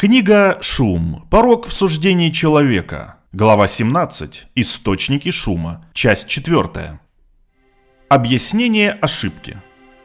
Книга «Шум. Порог в суждении человека». Глава 17. Источники шума. Часть 4. Объяснение ошибки.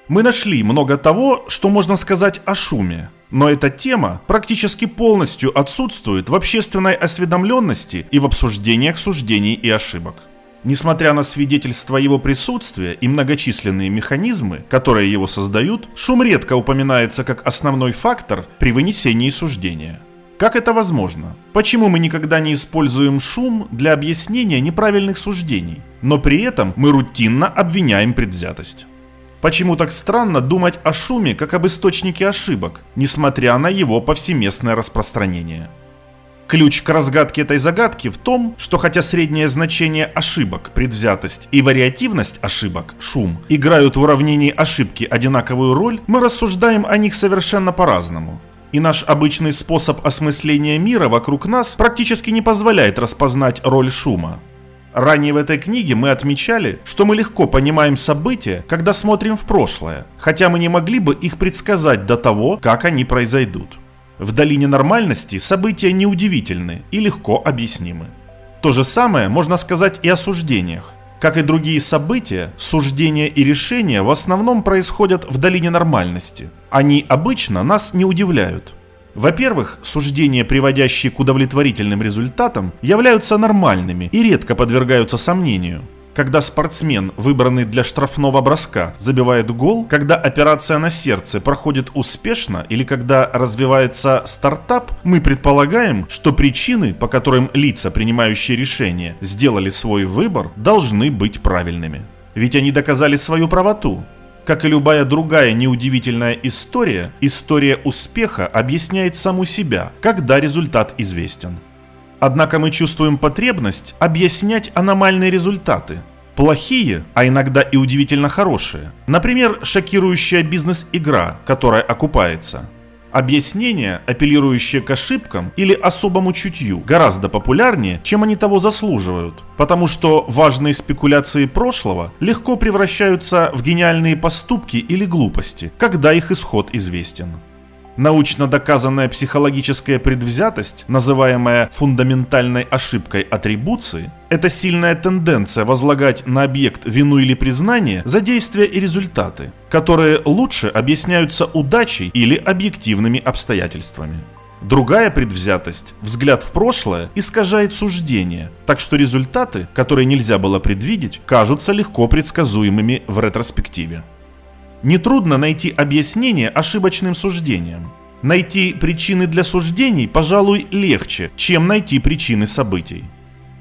Мы нашли много того, что можно сказать о шуме, но эта тема практически полностью отсутствует в общественной осведомленности и в обсуждениях суждений и ошибок. Несмотря на свидетельство его присутствия и многочисленные механизмы, которые его создают, шум редко упоминается как основной фактор при вынесении суждения. Как это возможно? Почему мы никогда не используем шум для объяснения неправильных суждений, но при этом мы рутинно обвиняем предвзятость? Почему так странно думать о шуме как об источнике ошибок, несмотря на его повсеместное распространение? Ключ к разгадке этой загадки в том, что хотя среднее значение ошибок, предвзятость и вариативность ошибок, шум, играют в уравнении ошибки одинаковую роль, мы рассуждаем о них совершенно по-разному. И наш обычный способ осмысления мира вокруг нас практически не позволяет распознать роль шума. Ранее в этой книге мы отмечали, что мы легко понимаем события, когда смотрим в прошлое, хотя мы не могли бы их предсказать до того, как они произойдут. В долине нормальности события неудивительны и легко объяснимы. То же самое можно сказать и о суждениях. Как и другие события, суждения и решения в основном происходят в долине нормальности. Они обычно нас не удивляют. Во-первых, суждения, приводящие к удовлетворительным результатам, являются нормальными и редко подвергаются сомнению. Когда спортсмен, выбранный для штрафного броска, забивает гол, когда операция на сердце проходит успешно или когда развивается стартап, мы предполагаем, что причины, по которым лица, принимающие решения, сделали свой выбор, должны быть правильными. Ведь они доказали свою правоту. Как и любая другая неудивительная история, история успеха объясняет саму себя, когда результат известен. Однако мы чувствуем потребность объяснять аномальные результаты. Плохие, а иногда и удивительно хорошие. Например, шокирующая бизнес-игра, которая окупается. Объяснения, апеллирующие к ошибкам или особому чутью, гораздо популярнее, чем они того заслуживают, потому что важные спекуляции прошлого легко превращаются в гениальные поступки или глупости, когда их исход известен. Научно доказанная психологическая предвзятость, называемая фундаментальной ошибкой атрибуции, это сильная тенденция возлагать на объект вину или признание за действия и результаты, которые лучше объясняются удачей или объективными обстоятельствами. Другая предвзятость, взгляд в прошлое, искажает суждение, так что результаты, которые нельзя было предвидеть, кажутся легко предсказуемыми в ретроспективе. Нетрудно найти объяснение ошибочным суждениям. Найти причины для суждений, пожалуй, легче, чем найти причины событий.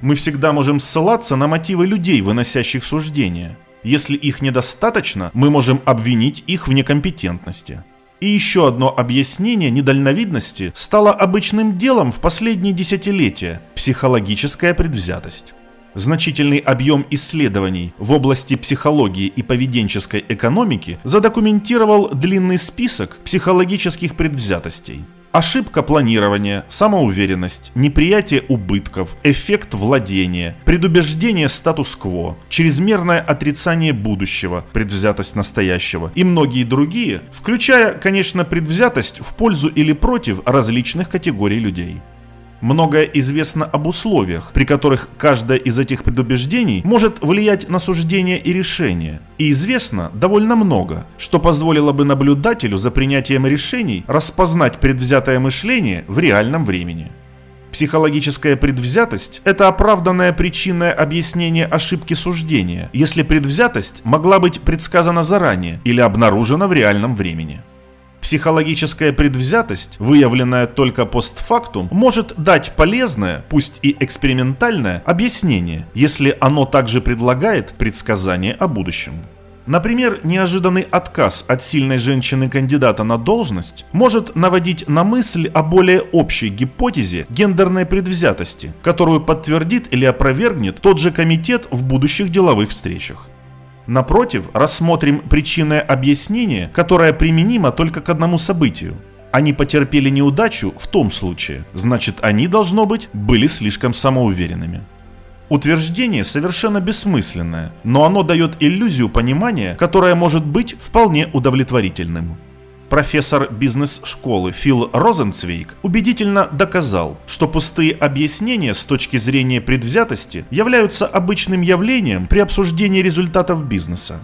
Мы всегда можем ссылаться на мотивы людей, выносящих суждения. Если их недостаточно, мы можем обвинить их в некомпетентности. И еще одно объяснение недальновидности стало обычным делом в последние десятилетия – психологическая предвзятость. Значительный объем исследований в области психологии и поведенческой экономики задокументировал длинный список психологических предвзятостей. Ошибка планирования, самоуверенность, неприятие убытков, эффект владения, предубеждение статус-кво, чрезмерное отрицание будущего, предвзятость настоящего и многие другие, включая, конечно, предвзятость в пользу или против различных категорий людей. Многое известно об условиях, при которых каждое из этих предубеждений может влиять на суждение и решение. И известно довольно много, что позволило бы наблюдателю за принятием решений распознать предвзятое мышление в реальном времени. Психологическая предвзятость – это оправданное причинное объяснение ошибки суждения, если предвзятость могла быть предсказана заранее или обнаружена в реальном времени. Психологическая предвзятость, выявленная только постфактум, может дать полезное, пусть и экспериментальное, объяснение, если оно также предлагает предсказание о будущем. Например, неожиданный отказ от сильной женщины-кандидата на должность может наводить на мысль о более общей гипотезе гендерной предвзятости, которую подтвердит или опровергнет тот же комитет в будущих деловых встречах. Напротив, рассмотрим причинное объяснение, которое применимо только к одному событию. Они потерпели неудачу в том случае, значит они, должно быть, были слишком самоуверенными. Утверждение совершенно бессмысленное, но оно дает иллюзию понимания, которое может быть вполне удовлетворительным. Профессор бизнес-школы Фил Розенцвейк убедительно доказал, что пустые объяснения с точки зрения предвзятости являются обычным явлением при обсуждении результатов бизнеса.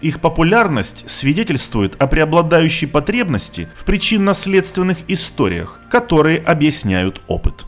Их популярность свидетельствует о преобладающей потребности в причинно-следственных историях, которые объясняют опыт.